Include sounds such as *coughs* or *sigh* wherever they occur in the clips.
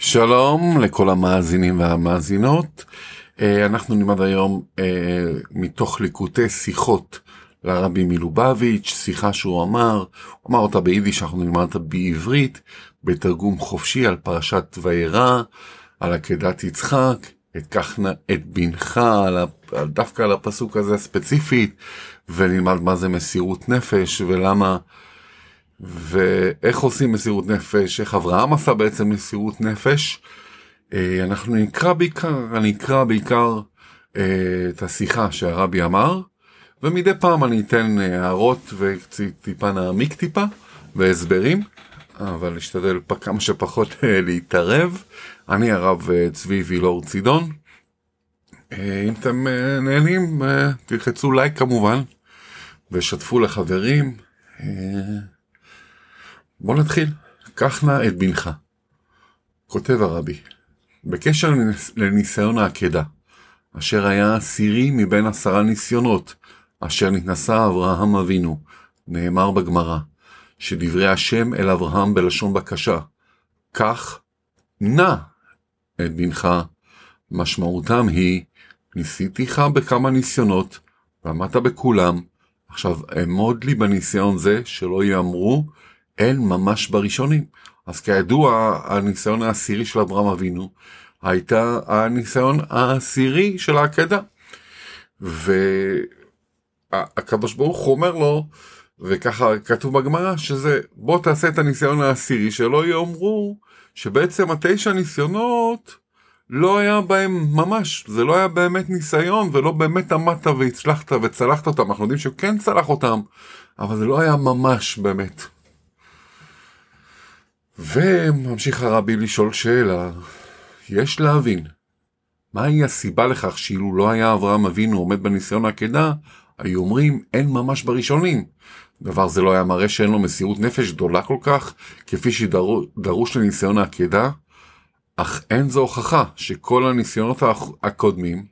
שלום לכל המאזינים והמאזינות. אה, אנחנו נלמד היום אה, מתוך ליקוטי שיחות לרבי מלובביץ', שיחה שהוא אמר, הוא אמר אותה ביידיש, אנחנו נלמד אותה בעברית, בתרגום חופשי על פרשת וירא, על עקדת יצחק, את כך את בנך, על, דווקא על הפסוק הזה ספציפית, ונלמד מה זה מסירות נפש ולמה ואיך עושים מסירות נפש, איך אברהם עשה בעצם מסירות נפש. אה, אנחנו נקרא בעיקר, אני אקרא בעיקר אה, את השיחה שהרבי אמר, ומדי פעם אני אתן אה, הערות וטיפה נעמיק טיפה והסברים, אבל אשתדל כמה שפחות להתערב. אני הרב צבי וילור צידון. אם אתם נהנים, תלחצו לייק כמובן, ושתפו לחברים. בוא נתחיל. קח נא את בנך. כותב הרבי, בקשר לניסיון העקדה, אשר היה עשירי מבין עשרה ניסיונות, אשר נתנסה אברהם אבינו, נאמר בגמרא, שדברי השם אל אברהם בלשון בקשה, קח נא את בנך, משמעותם היא, ניסיתיך בכמה ניסיונות, ועמדת בכולם, עכשיו אמוד לי בניסיון זה, שלא יאמרו אין ממש בראשונים. אז כידוע, הניסיון העשירי של אברהם אבינו הייתה הניסיון העשירי של העקדה. והקדוש ברוך הוא אומר לו, וככה כתוב בגמרא, שזה בוא תעשה את הניסיון העשירי, שלא יאמרו שבעצם התשע ניסיונות לא היה בהם ממש, זה לא היה באמת ניסיון ולא באמת עמדת והצלחת וצלחת אותם, אנחנו יודעים שהוא כן צלח אותם, אבל זה לא היה ממש באמת. וממשיך הרבי לשאול שאלה, יש להבין, מהי הסיבה לכך שאילו לא היה אברהם אבינו עומד בניסיון העקדה, היו אומרים אין ממש בראשונים. דבר זה לא היה מראה שאין לו מסירות נפש גדולה כל כך, כפי שדרוש לניסיון העקדה, אך אין זו הוכחה שכל הניסיונות הקודמים,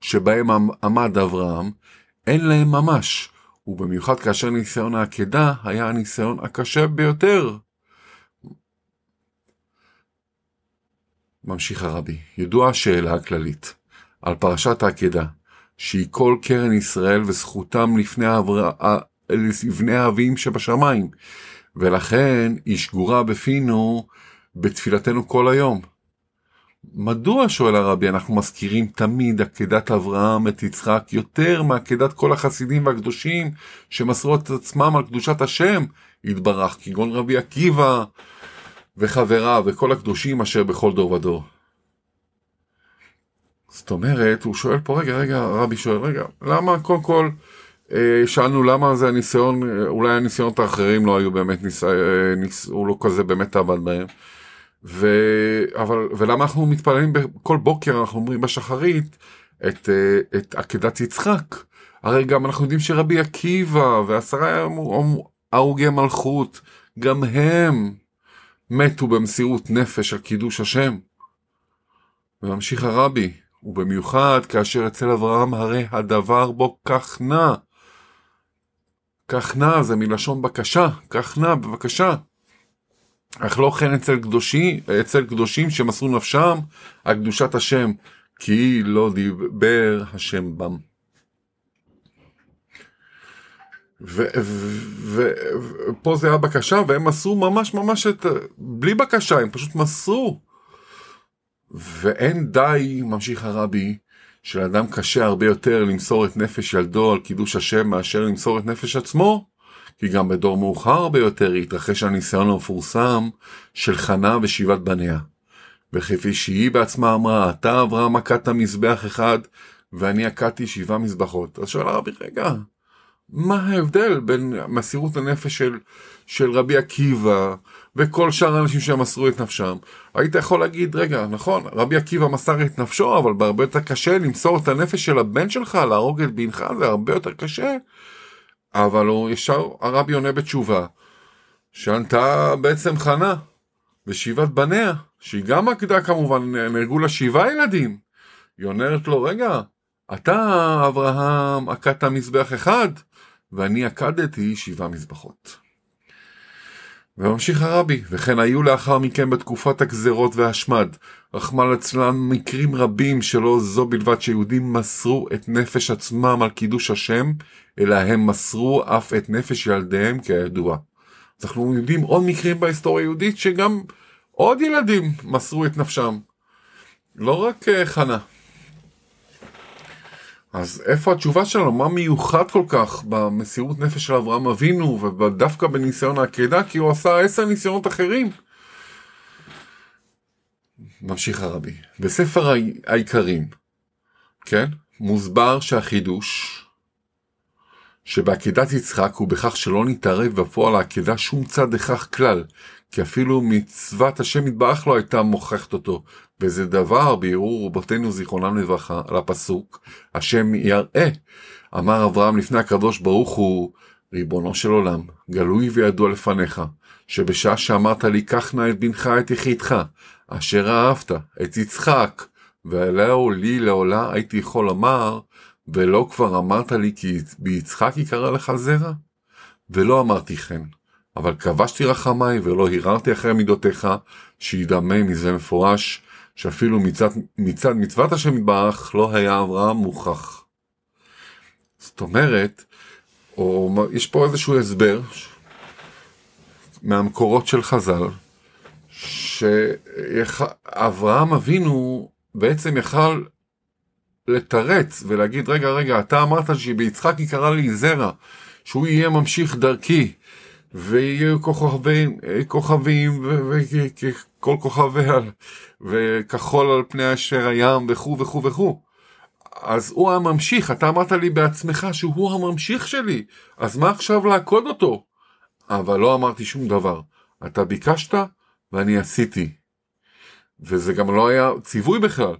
שבהם עמד אברהם, אין להם ממש, ובמיוחד כאשר ניסיון העקדה היה הניסיון הקשה ביותר. ממשיך הרבי, ידועה השאלה הכללית על פרשת העקדה, שהיא כל קרן ישראל וזכותם לפני, העבר... לבני האבים שבשמיים, ולכן היא שגורה בפינו בתפילתנו כל היום. מדוע, שואל הרבי, אנחנו מזכירים תמיד עקדת אברהם את יצחק יותר מעקדת כל החסידים והקדושים שמסרו את עצמם על קדושת השם יתברך, כגון רבי עקיבא, וחבריו וכל הקדושים אשר בכל דור ודור. זאת אומרת, הוא שואל פה, רגע, רגע, הרבי שואל, רגע, למה, קודם כל, אה, שאלנו למה זה הניסיון, אה, אולי הניסיונות האחרים לא היו באמת, ניס, אה, ניס, הוא לא כזה באמת עבד בהם. ו, אבל, ולמה אנחנו מתפללים כל בוקר, אנחנו אומרים בשחרית, את, את עקדת יצחק. הרי גם אנחנו יודעים שרבי עקיבא ועשרה הרוגי מלכות, גם הם מתו במסירות נפש על קידוש השם. וממשיך הרבי, ובמיוחד כאשר אצל אברהם הרי הדבר בו כך נע. כך נע זה מלשון בקשה, כך נע בבקשה. אך לא כן אצל קדושים, אצל קדושים שמסרו נפשם על קדושת השם, כי לא דיבר השם בם. ופה זה היה בקשה והם עשו ממש ממש את בלי בקשה הם פשוט מסרו. ואין די ממשיך הרבי שלאדם קשה הרבה יותר למסור את נפש ילדו על קידוש השם מאשר למסור את נפש עצמו. כי גם בדור מאוחר הרבה יותר התרחש הניסיון המפורסם של חנה ושיבת בניה. וכפי שהיא בעצמה אמרה, אתה אברהם עקדת מזבח אחד ואני עקדתי שבעה מזבחות. אז שואל הרבי, רגע, מה ההבדל בין מסירות הנפש של, של רבי עקיבא וכל שאר האנשים שמסרו את נפשם? היית יכול להגיד, רגע, נכון, רבי עקיבא מסר את נפשו, אבל בהרבה יותר קשה למסור את הנפש של הבן שלך, להרוג את בנך, זה הרבה יותר קשה. אבל הוא ישר, הרבי עונה בתשובה, שענתה בעצם חנה ושבעת בניה, שהיא גם עקדה כמובן, נהרגו לה שבעה ילדים. היא אומרת לו, רגע, אתה אברהם עקדת מזבח אחד, ואני עקדתי שבעה מזבחות. וממשיך הרבי, וכן היו לאחר מכן בתקופת הגזרות והשמד, רחמנא ליצלן מקרים רבים שלא זו בלבד שיהודים מסרו את נפש עצמם על קידוש השם, אלא הם מסרו אף את נפש ילדיהם כידוע. אנחנו יודעים עוד מקרים בהיסטוריה היהודית שגם עוד ילדים מסרו את נפשם. לא רק uh, חנה. אז איפה התשובה שלנו? מה מיוחד כל כך במסירות נפש של אברהם אבינו ודווקא בניסיון העקדה? כי הוא עשה עשר ניסיונות אחרים. ממשיך הרבי. בספר העיקרים, כן? מוסבר שהחידוש שבעקדת יצחק הוא בכך שלא נתערב בפועל העקדה שום צד הכרח כלל, כי אפילו מצוות השם יתברך לא הייתה מוכחת אותו, וזה דבר בערעור רבותינו זיכרונם לברכה על הפסוק, השם יראה. אמר אברהם לפני הקדוש ברוך הוא, ריבונו של עולם, גלוי וידוע לפניך, שבשעה שאמרת לי, קח נא את בנך את יחידך, אשר אהבת, את יצחק, ועליהו לי לעולה הייתי יכול לומר, ולא כבר אמרת לי כי ביצחק יקרא לך זרע? ולא אמרתי כן, אבל כבשתי רחמיי ולא הרהרתי אחרי מידותיך, שידמה מזה מפורש, שאפילו מצד, מצד מצוות השם יתברך לא היה אברהם מוכח. זאת אומרת, או יש פה איזשהו הסבר מהמקורות של חז"ל, שאברהם אבינו בעצם יכל לתרץ ולהגיד, רגע, רגע, אתה אמרת שביצחק יקרא לי זרע, שהוא יהיה ממשיך דרכי, ויהיו כוכבים, כוכבים וכל כוכבי וכחול על פני אשר הים וכו' וכו' וכו'. אז הוא הממשיך, אתה אמרת לי בעצמך שהוא הממשיך שלי, אז מה עכשיו לעקוד אותו? אבל לא אמרתי שום דבר. אתה ביקשת ואני עשיתי. וזה גם לא היה ציווי בכלל.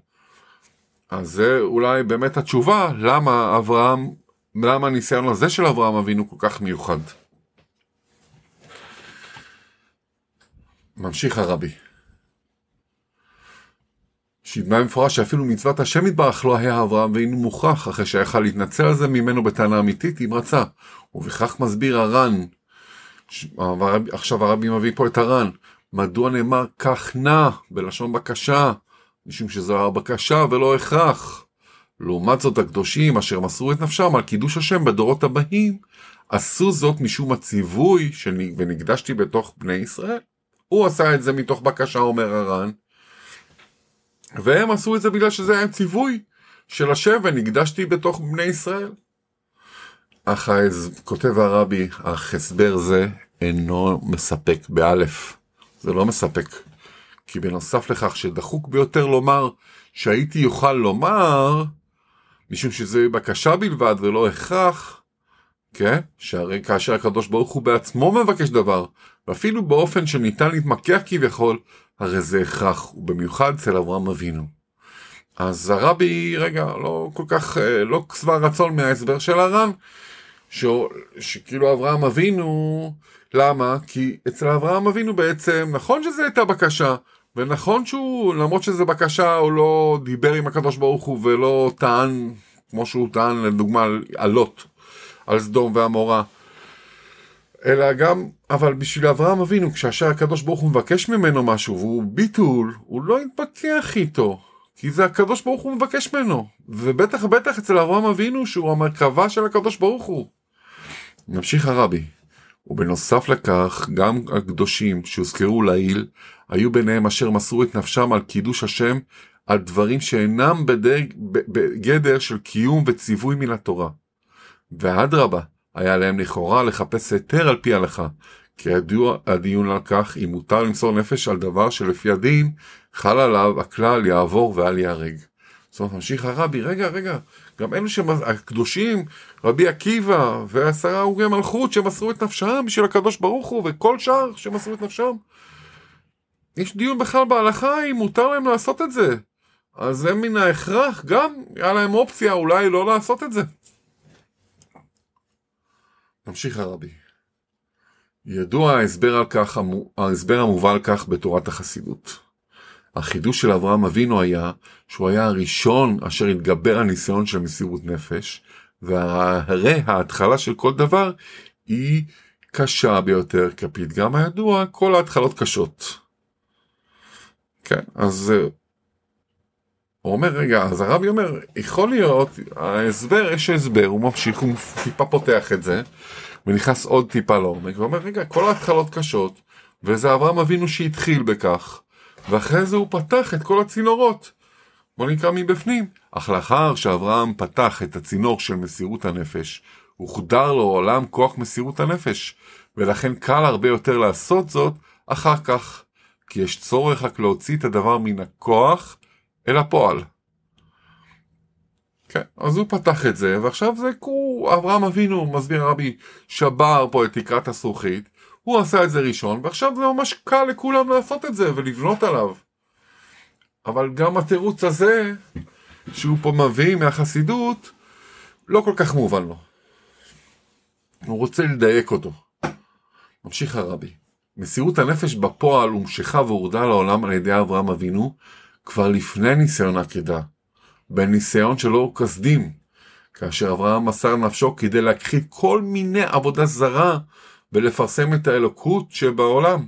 אז זה אולי באמת התשובה למה אברהם, למה הניסיון הזה של אברהם אבינו כל כך מיוחד. ממשיך הרבי. שידמה במפורש שאפילו מצוות השם יתברך לא היה אברהם ואינו מוכרח אחרי שיכל להתנצל על זה ממנו בטענה אמיתית אם רצה. ובכך מסביר הר"ן, עכשיו הרבי מביא פה את הר"ן, מדוע נאמר כך נא בלשון בקשה משום שזו הבקשה ולא הכרח. לעומת זאת הקדושים אשר מסרו את נפשם על קידוש השם בדורות הבאים, עשו זאת משום הציווי ונקדשתי בתוך בני ישראל. הוא עשה את זה מתוך בקשה אומר הר"ן, והם עשו את זה בגלל שזה היה ציווי של השם ונקדשתי בתוך בני ישראל. אך כותב הרבי, אך הסבר זה אינו מספק באלף. זה לא מספק. כי בנוסף לכך שדחוק ביותר לומר שהייתי יוכל לומר, משום שזה בקשה בלבד ולא הכרח, כן? שהרי כאשר הקדוש ברוך הוא בעצמו מבקש דבר, ואפילו באופן שניתן להתמקח כביכול, הרי זה הכרח, ובמיוחד אצל אברהם אבינו. אז הרבי, רגע, לא כל כך, אה, לא שבע רצון מההסבר של הר"ן, ש... שכאילו אברהם אבינו, למה? כי אצל אברהם אבינו בעצם, נכון שזו הייתה בקשה, ונכון שהוא, למרות שזו בקשה, הוא לא דיבר עם הקדוש ברוך הוא ולא טען, כמו שהוא טען לדוגמה על לוט, על סדום ועמורה. אלא גם, אבל בשביל אברהם אבינו, כשאשר הקדוש ברוך הוא מבקש ממנו משהו והוא ביטול, הוא לא יתפקח איתו. כי זה הקדוש ברוך הוא מבקש ממנו. ובטח בטח אצל אברהם אבינו שהוא המרכבה של הקדוש ברוך הוא. נמשיך הרבי. ובנוסף לכך, גם הקדושים שהוזכרו לעיל, היו ביניהם אשר מסרו את נפשם על קידוש השם, על דברים שאינם בדג, בגדר של קיום וציווי מן התורה. ואדרבה, היה להם לכאורה לחפש היתר על פי ההלכה, כי ידוע הדיון על כך אם מותר למסור נפש על דבר שלפי הדין חל עליו הכלל יעבור ואל ייהרג. זאת אומרת, ממשיך הרבי, רגע, רגע, גם אלו שהקדושים, רבי עקיבא ועשרה הרוגי מלכות שמסרו את נפשם בשביל הקדוש ברוך הוא וכל שאר שמסרו את נפשם. יש דיון בכלל בהלכה אם מותר להם לעשות את זה. אז זה מן ההכרח גם, היה להם אופציה אולי לא לעשות את זה. נמשיך הרבי. ידוע ההסבר על כך, ההסבר המובא על כך בתורת החסידות. החידוש של אברהם אבינו היה שהוא היה הראשון אשר התגבר על ניסיון של מסירות נפש, והרי ההתחלה של כל דבר היא קשה ביותר, כי הפתגם הידוע, כל ההתחלות קשות. כן, אז אה, הוא אומר, רגע, אז הרבי אומר, יכול להיות, ההסבר, יש הסבר, הוא ממשיך, הוא טיפה פותח את זה, ונכנס עוד טיפה לעומק, ואומר, רגע, כל ההתחלות קשות, וזה אברהם אבינו שהתחיל בכך, ואחרי זה הוא פתח את כל הצינורות. בוא נקרא מבפנים. אך לאחר שאברהם פתח את הצינור של מסירות הנפש, הוחדר לו עולם כוח מסירות הנפש, ולכן קל הרבה יותר לעשות זאת אחר כך, כי יש צורך רק להוציא את הדבר מן הכוח אל הפועל. כן, אז הוא פתח את זה, ועכשיו זה כו, אברהם אבינו, מסביר רבי, שבר פה את תקרת הזכוכית, הוא עשה את זה ראשון, ועכשיו זה ממש קל לכולם לעשות את זה ולבנות עליו. אבל גם התירוץ הזה, שהוא פה מביא מהחסידות, לא כל כך מובן לו. הוא רוצה לדייק אותו. ממשיך הרבי. מסירות הנפש בפועל הומשכה והורדה לעולם על ידי אברהם אבינו כבר לפני ניסיון עקדה, בניסיון שלו כסדים, כאשר אברהם מסר נפשו כדי להכחיד כל מיני עבודה זרה ולפרסם את האלוקות שבעולם.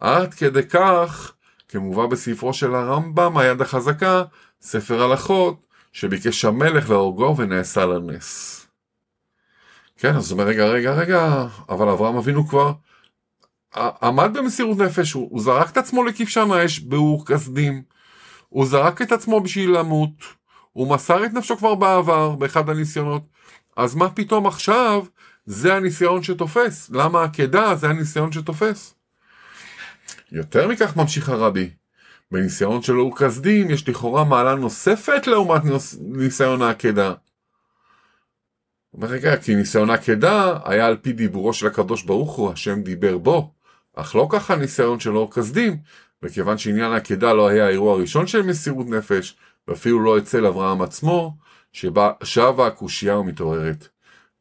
עד כדי כך, כמובא בספרו של הרמב"ם, היד החזקה, ספר הלכות, שביקש המלך להורגו ונעשה לנס. כן, אז הוא אומר, רגע, רגע, רגע, אבל אברהם אבינו כבר עמד במסירות נפש, הוא, הוא זרק את עצמו לכבשן האש באור כסדים, הוא זרק את עצמו בשביל למות, הוא מסר את נפשו כבר בעבר, באחד הניסיונות, אז מה פתאום עכשיו זה הניסיון שתופס? למה עקדה זה הניסיון שתופס? יותר מכך ממשיך הרבי, בניסיון של אור כסדים יש לכאורה מעלה נוספת לעומת ניסיון העקדה. רגע, כי ניסיון עקדה היה על פי דיבורו של הקדוש ברוך הוא, השם דיבר בו, אך לא ככה ניסיון של אור כסדים, וכיוון שעניין העקדה לא היה האירוע הראשון של מסירות נפש, ואפילו לא אצל אברהם עצמו, שבה שבה הקושייה ומתעוררת.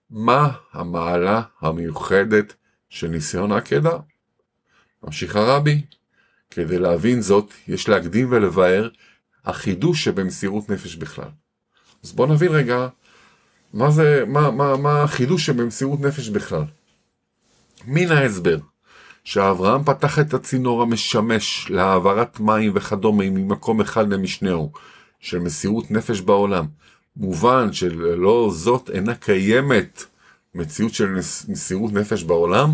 מה המעלה המיוחדת של ניסיון העקדה? ממשיך הרבי, כדי להבין זאת, יש להקדים ולבאר החידוש שבמסירות נפש בכלל. אז בואו נבין רגע מה זה, מה, מה, מה החידוש שבמסירות נפש בכלל? מן ההסבר, שאברהם פתח את הצינור המשמש להעברת מים וכדומה ממקום אחד למשנהו, של מסירות נפש בעולם. מובן שללא זאת אינה קיימת מציאות של מסירות נפש בעולם?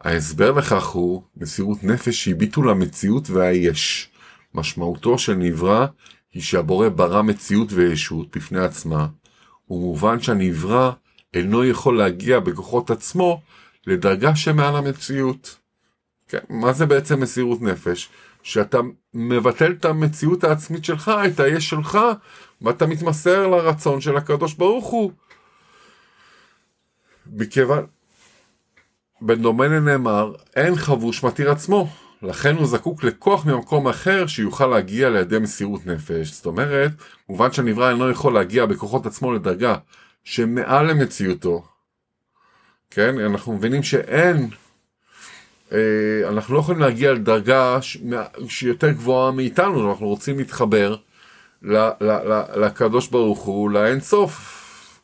ההסבר לכך הוא מסירות נפש שהיא ביטול המציאות והיש. משמעותו של נברא היא שהבורא ברא מציאות וישות בפני עצמה, ומובן שהנברא אינו יכול להגיע בכוחות עצמו לדרגה שמעל המציאות. כן, מה זה בעצם מסירות נפש? שאתה מבטל את המציאות העצמית שלך, את היש שלך, ואתה מתמסר לרצון של הקדוש ברוך הוא. מכיוון, בדומה לנאמר, אין חבוש מתיר עצמו. לכן הוא זקוק לכוח ממקום אחר שיוכל להגיע לידי מסירות נפש. זאת אומרת, מובן שהנברא אינו יכול להגיע בכוחות עצמו לדרגה שמעל למציאותו. כן, אנחנו מבינים שאין, אנחנו לא יכולים להגיע לדרגה שיותר גבוהה מאיתנו, אנחנו רוצים להתחבר לקדוש ברוך הוא, לאין סוף.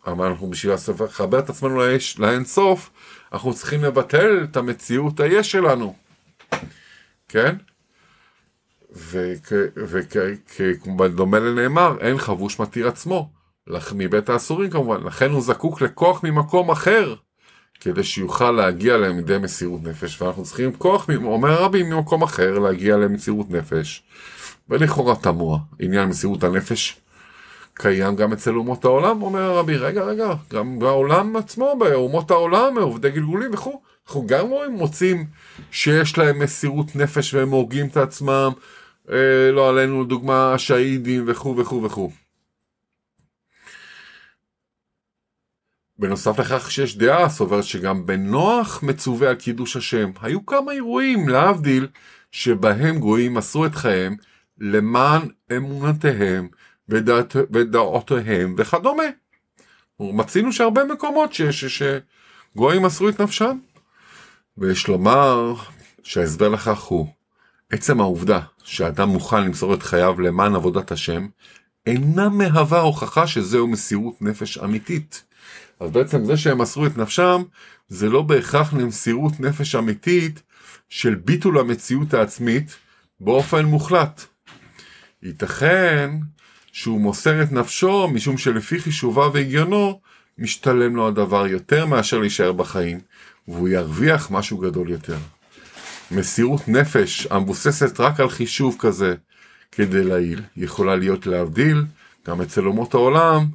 אבל אנחנו בשביל לחבר את עצמנו לאין סוף, אנחנו צריכים לבטל את המציאות היש שלנו. כן? ובדומה לנאמר, אין חבוש מתיר עצמו, מבית האסורים כמובן, לכן הוא זקוק לכוח ממקום אחר, כדי שיוכל להגיע לידי מסירות נפש, ואנחנו צריכים כוח, אומר הרבי, ממקום אחר להגיע למסירות נפש, ולכאורה תמוה, עניין מסירות הנפש קיים גם אצל אומות העולם, אומר הרבי, רגע, רגע, גם בעולם עצמו, באומות העולם, עובדי גלגולים וכו', אנחנו גם רואים, מוצאים שיש להם מסירות נפש והם הורגים את עצמם, אה, לא עלינו לדוגמה השהידים וכו' וכו' וכו'. בנוסף לכך שיש דעה הסוברת שגם בנוח מצווה על קידוש השם. היו כמה אירועים, להבדיל, שבהם גויים מסרו את חייהם למען אמונתיהם ודעת, ודעותיהם וכדומה. מצינו שהרבה מקומות שגויים מסרו את נפשם. ויש לומר שההסבר לכך הוא עצם העובדה שאדם מוכן למסור את חייו למען עבודת השם אינה מהווה הוכחה שזהו מסירות נפש אמיתית. אז בעצם זה שהם מסרו את נפשם, זה לא בהכרח למסירות נפש אמיתית של ביטול המציאות העצמית באופן מוחלט. ייתכן שהוא מוסר את נפשו משום שלפי חישובה והגיונו משתלם לו הדבר יותר מאשר להישאר בחיים, והוא ירוויח משהו גדול יותר. מסירות נפש המבוססת רק על חישוב כזה כדי להעיל, יכולה להיות להבדיל גם אצל אומות העולם,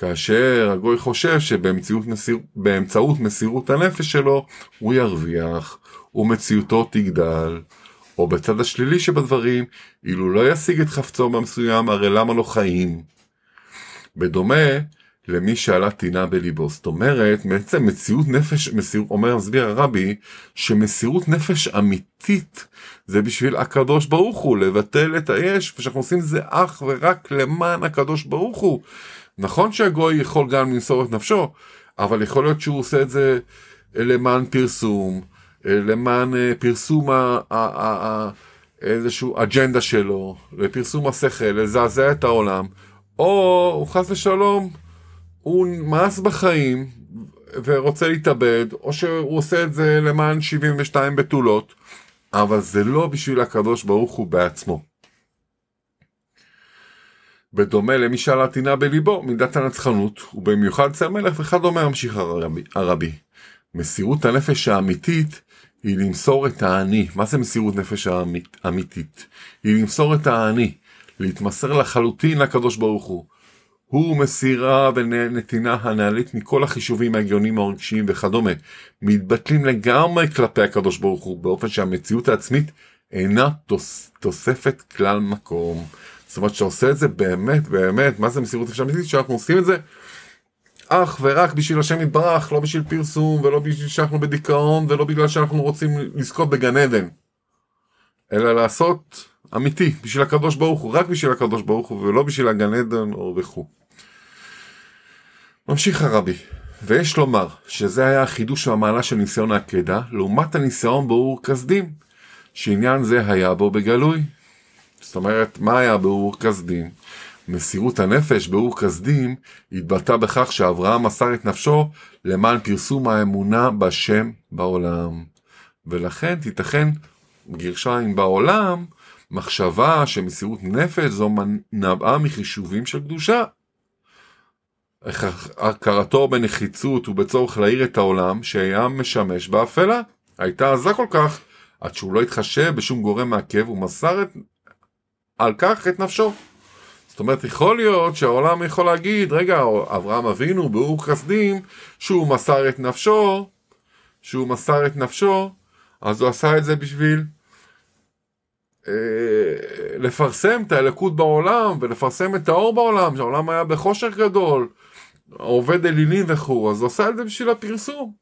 כאשר הגוי חושב שבאמצעות מסיר... מסירות הנפש שלו הוא ירוויח ומציאותו תגדל. או בצד השלילי שבדברים, אילו לא ישיג את חפצו במסוים, הרי למה לא חיים? בדומה למי שעלה טינה בליבו. זאת אומרת, בעצם מציאות נפש, מסיר, אומר מסביר הרבי, שמסירות נפש אמיתית זה בשביל הקדוש ברוך הוא, לבטל את היש, ושאנחנו עושים זה אך ורק למען הקדוש ברוך הוא. נכון שהגוי יכול גם למסור את נפשו, אבל יכול להיות שהוא עושה את זה למען פרסום, למען אה, פרסום איזשהו אג'נדה שלו, לפרסום השכל, לזעזע את העולם, או הוא חס ושלום, הוא מאס בחיים ורוצה להתאבד, או שהוא עושה את זה למען 72 בתולות, אבל זה לא בשביל הקדוש ברוך הוא בעצמו. בדומה למי שעלה טינה בליבו, מידת הנצחנות, ובמיוחד צל מלך וכדומה ממשיך הרבי. הרבי. מסירות הנפש האמיתית היא למסור את האני. מה זה מסירות נפש האמית, אמיתית? היא למסור את האני, להתמסר לחלוטין לקדוש ברוך הוא. הוא מסירה ונתינה הנעלית מכל החישובים ההגיוניים הרגשיים וכדומה, מתבטלים לגמרי כלפי הקדוש ברוך הוא, באופן שהמציאות העצמית אינה תוס, תוספת כלל מקום. זאת אומרת שאתה עושה את זה באמת באמת, מה זה מסירות נפש אמיתית? שאנחנו עושים את זה אך ורק בשביל השם יתברך, לא בשביל פרסום ולא בשביל שאנחנו בדיכאון ולא בגלל שאנחנו רוצים לזכות בגן עדן. אלא לעשות אמיתי, בשביל הקדוש ברוך הוא, רק בשביל הקדוש ברוך הוא ולא בשביל הגן עדן או וכו'. ממשיך הרבי, ויש לומר שזה היה החידוש והמעלה של ניסיון העקדה, לעומת הניסיון באור כסדים, שעניין זה היה בו בגלוי. זאת אומרת, מה היה באור כסדים? מסירות הנפש באור כסדים התבטא בכך שאברהם מסר את נפשו למען פרסום האמונה בשם בעולם. ולכן תיתכן גרשיים בעולם מחשבה שמסירות נפש זו נבעה מחישובים של קדושה. הכרתו בנחיצות ובצורך להאיר את העולם שהיה משמש באפלה. הייתה עזה כל כך עד שהוא לא התחשב בשום גורם מעכב ומסר את... על כך את נפשו. זאת אומרת, יכול להיות שהעולם יכול להגיד, רגע, אברהם אבינו באור חסדים, שהוא מסר את נפשו, שהוא מסר את נפשו, אז הוא עשה את זה בשביל אה, לפרסם את האלקות בעולם, ולפרסם את האור בעולם, שהעולם היה בחושך גדול, עובד אלילים וכו', אז הוא עשה את זה בשביל הפרסום.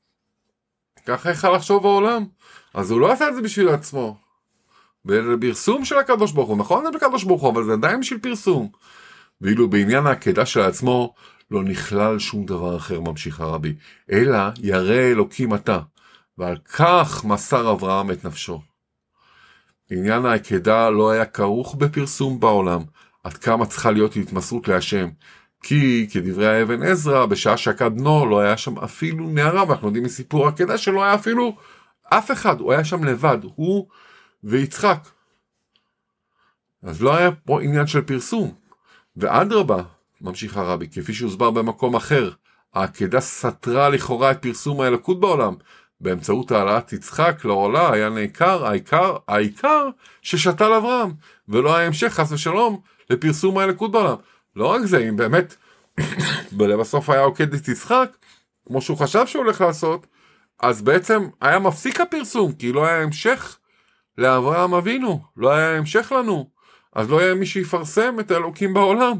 ככה יכול לחשוב העולם. אז הוא לא עשה את זה בשביל עצמו. בפרסום של הקדוש ברוך הוא, נכון? זה בקדוש ברוך הוא, אבל זה עדיין בשביל פרסום. ואילו בעניין העקדה של עצמו לא נכלל שום דבר אחר, ממשיך הרבי, אלא ירא אלוקים אתה, ועל כך מסר אברהם את נפשו. עניין העקדה לא היה כרוך בפרסום בעולם, עד כמה צריכה להיות התמסרות להשם, כי כדברי האבן עזרא, בשעה שקד בנו לא היה שם אפילו נערה, ואנחנו יודעים מסיפור העקדה שלא היה אפילו אף אחד, הוא היה שם לבד, הוא ויצחק. אז לא היה פה עניין של פרסום. ואדרבה, ממשיך הרבי, כפי שהוסבר במקום אחר, העקדה סתרה לכאורה את פרסום האלוקות בעולם. באמצעות העלאת יצחק לעולה היה נעקר העיקר, העיקר ששתל אברהם, ולא היה המשך חס ושלום לפרסום האלוקות בעולם. לא רק זה, אם באמת *coughs* בסוף היה עוקד את יצחק, כמו שהוא חשב שהוא הולך לעשות, אז בעצם היה מפסיק הפרסום, כי לא היה המשך לאברהם אבינו, לא היה המשך לנו, אז לא היה מי שיפרסם את האלוקים בעולם.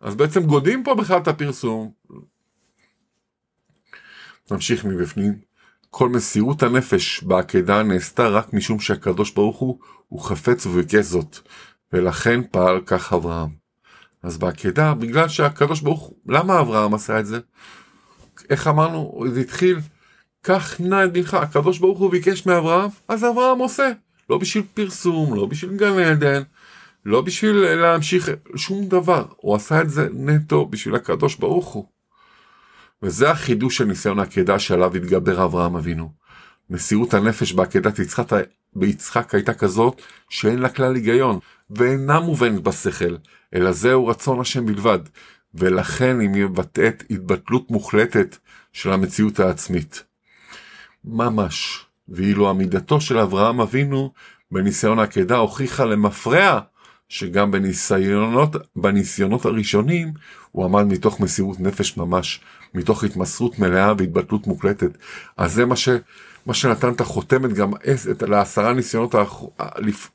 אז בעצם גודים פה בכלל את הפרסום. נמשיך מבפנים. כל מסירות הנפש בעקדה נעשתה רק משום שהקדוש ברוך הוא הוא חפץ וביקש זאת, ולכן פעל כך אברהם. אז בעקדה, בגלל שהקדוש ברוך הוא, למה אברהם עשה את זה? איך אמרנו, זה התחיל, קח נא את בנך, הקדוש ברוך הוא ביקש מאברהם, אז אברהם עושה. לא בשביל פרסום, לא בשביל גן עדן, לא בשביל להמשיך שום דבר, הוא עשה את זה נטו בשביל הקדוש ברוך הוא. וזה החידוש של ניסיון העקדה שעליו התגבר אברהם אבינו. מסירות הנפש בעקדת יצחק, ביצחק הייתה כזאת שאין לה כלל היגיון, ואינה מובנת בשכל, אלא זהו רצון השם בלבד, ולכן היא מבטאת התבטלות מוחלטת של המציאות העצמית. ממש, ואילו עמידתו של אברהם אבינו בניסיון העקדה הוכיחה למפרע שגם בניסיונות, בניסיונות הראשונים הוא עמד מתוך מסירות נפש ממש, מתוך התמסרות מלאה והתבטלות מוקלטת. אז זה מה, ש, מה שנתן את החותמת גם את, לעשרה ניסיונות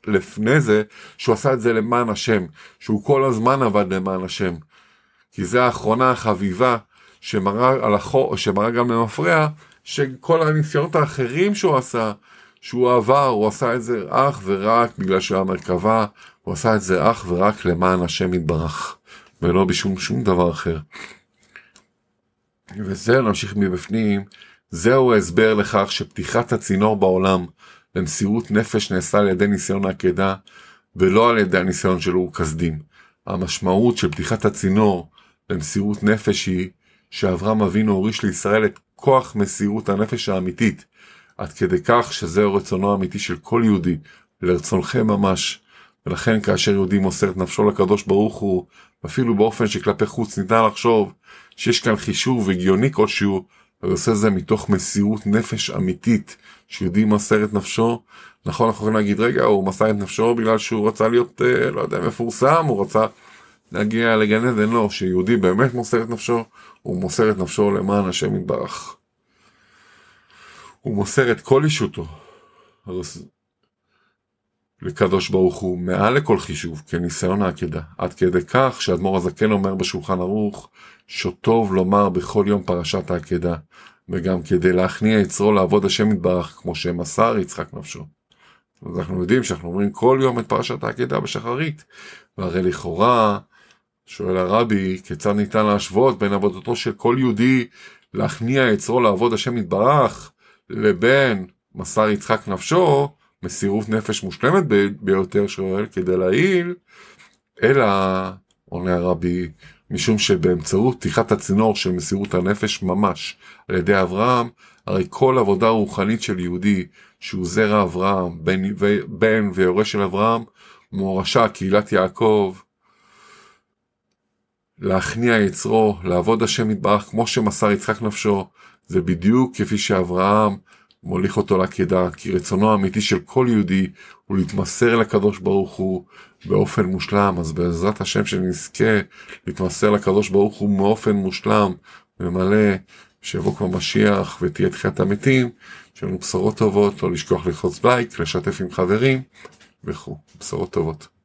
לפני זה, שהוא עשה את זה למען השם, שהוא כל הזמן עבד למען השם. כי זה האחרונה החביבה שמראה, על החור, שמראה גם למפרע, שכל הניסיונות האחרים שהוא עשה, שהוא עבר, הוא עשה את זה אך ורק בגלל שהוא היה מרכבה, הוא עשה את זה אך ורק למען השם יתברך, ולא בשום שום דבר אחר. וזה נמשיך מבפנים, זהו ההסבר לכך שפתיחת הצינור בעולם למסירות נפש נעשה על ידי ניסיון העקדה, ולא על ידי הניסיון של אור כסדים. המשמעות של פתיחת הצינור למסירות נפש היא שאברהם אבינו הוריש לישראל את כוח מסירות הנפש האמיתית, עד כדי כך שזהו רצונו האמיתי של כל יהודי, לרצונכם ממש. ולכן כאשר יהודי מוסר את נפשו לקדוש ברוך הוא, אפילו באופן שכלפי חוץ ניתן לחשוב שיש כאן חישוב הגיוני כלשהו, ועושה זה מתוך מסירות נפש אמיתית, שיהודי מוסר את נפשו, נכון אנחנו יכולים להגיד רגע הוא מסר את נפשו בגלל שהוא רצה להיות אה, לא יודע מפורסם, הוא רצה להגיע לגן עדן, לא, שיהודי באמת מוסר את נפשו, הוא מוסר את נפשו למען השם יתברך. הוא מוסר את כל אישותו לקדוש ברוך הוא מעל לכל חישוב כניסיון העקדה, עד כדי כך שאדמו"ר הזקן אומר בשולחן ערוך שטוב לומר בכל יום פרשת העקדה, וגם כדי להכניע יצרו לעבוד השם יתברך כמו שמסר יצחק נפשו. אז אנחנו יודעים שאנחנו אומרים כל יום את פרשת העקדה בשחרית, והרי לכאורה שואל הרבי כיצד ניתן להשוות בין עבודתו של כל יהודי להכניע יצרו לעבוד השם יתברך לבין מסר יצחק נפשו, מסירות נפש מושלמת ביותר שואל כדי להעיל, אלא, עונה הרבי, משום שבאמצעות פתיחת הצינור של מסירות הנפש ממש על ידי אברהם, הרי כל עבודה רוחנית של יהודי שהוא זרע אברהם, בן, בן ויורש של אברהם, מורשה קהילת יעקב, להכניע יצרו, לעבוד השם יתברך כמו שמסר יצחק נפשו, זה בדיוק כפי שאברהם מוליך אותו לעקדה, כי רצונו האמיתי של כל יהודי הוא להתמסר לקדוש ברוך הוא באופן מושלם, אז בעזרת השם שנזכה להתמסר לקדוש ברוך הוא באופן מושלם ומלא, שיבוא כבר משיח ותהיה תחיית המתים, שיהיו לנו בשורות טובות, לא לשכוח ללחוץ לייק, לשתף עם חברים וכו', בשורות טובות.